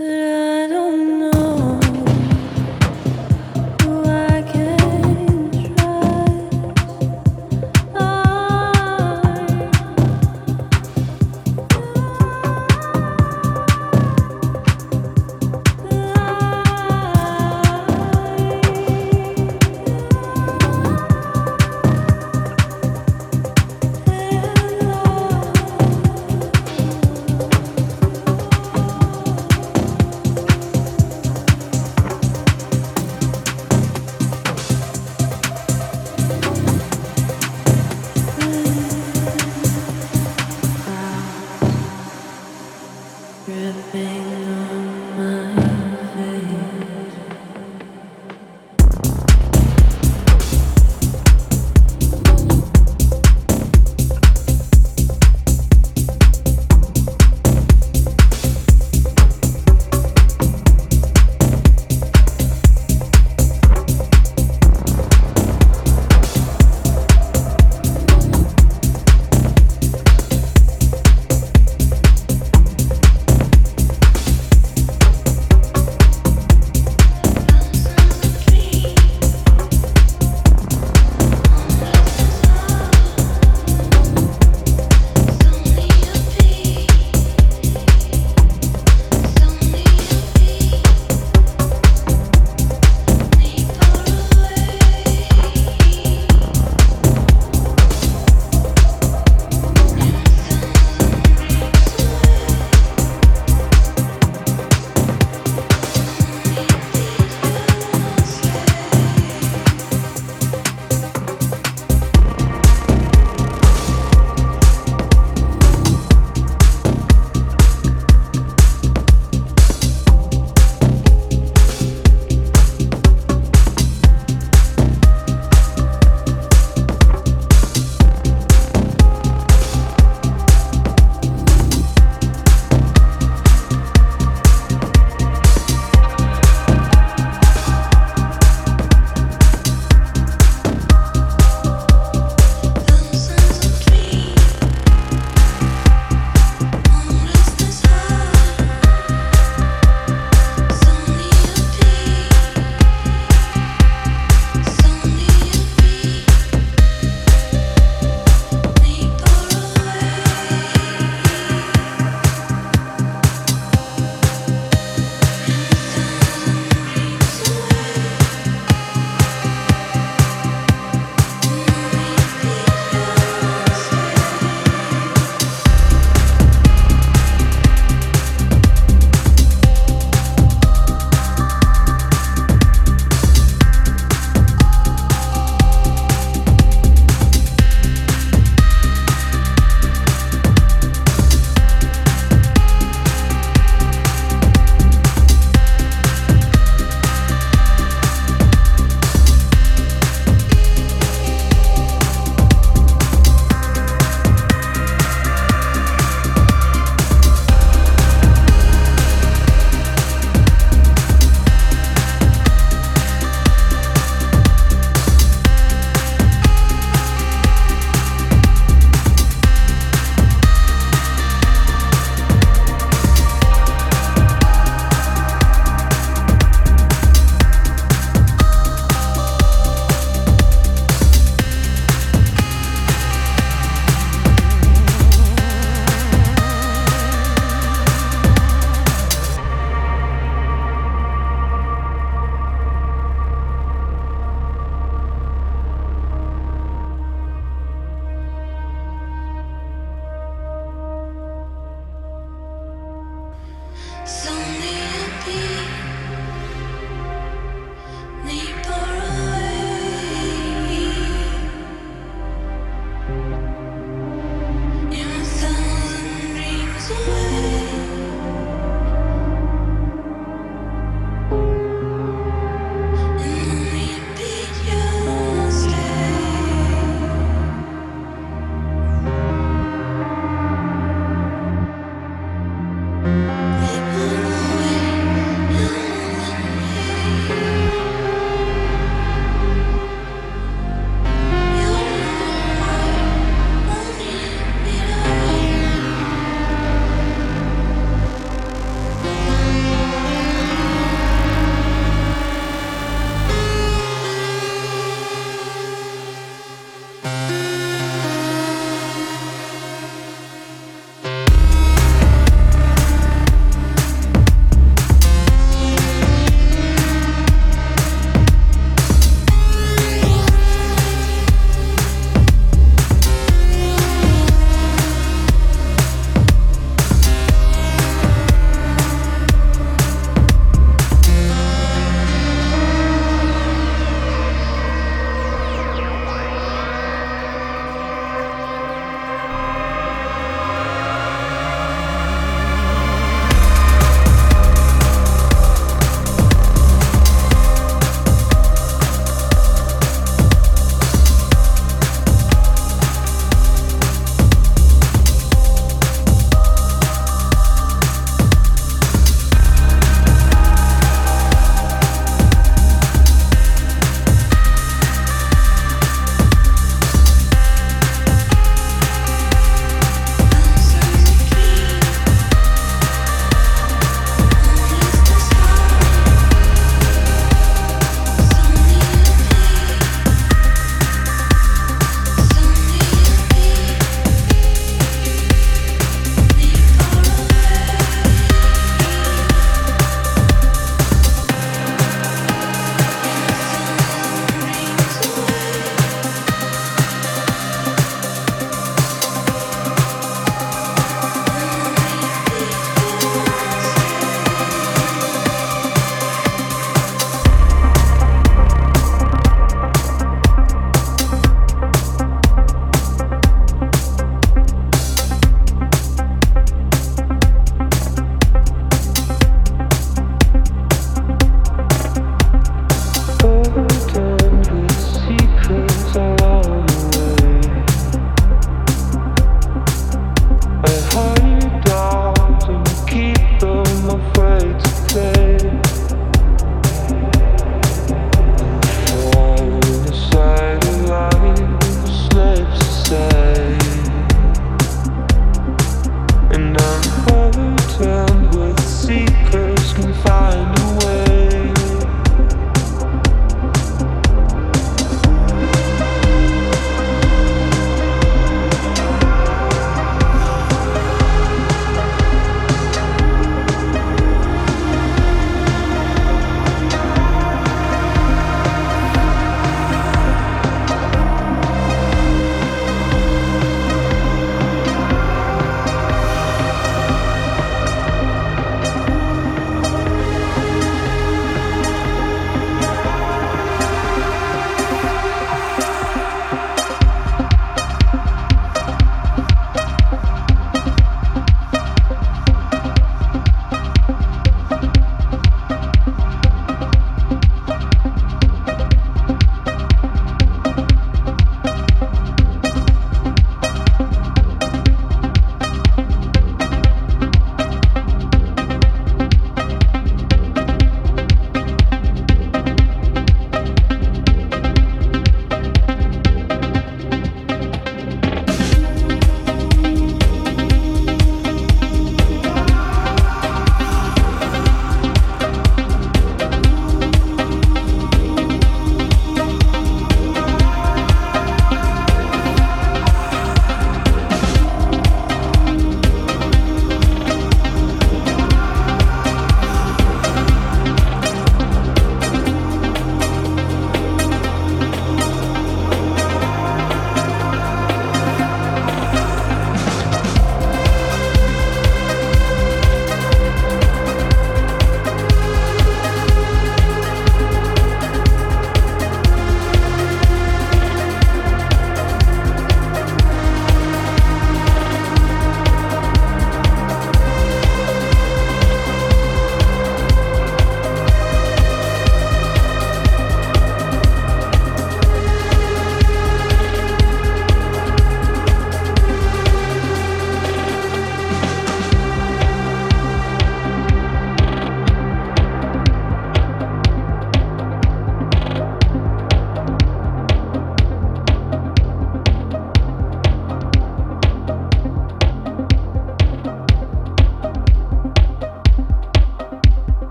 Love.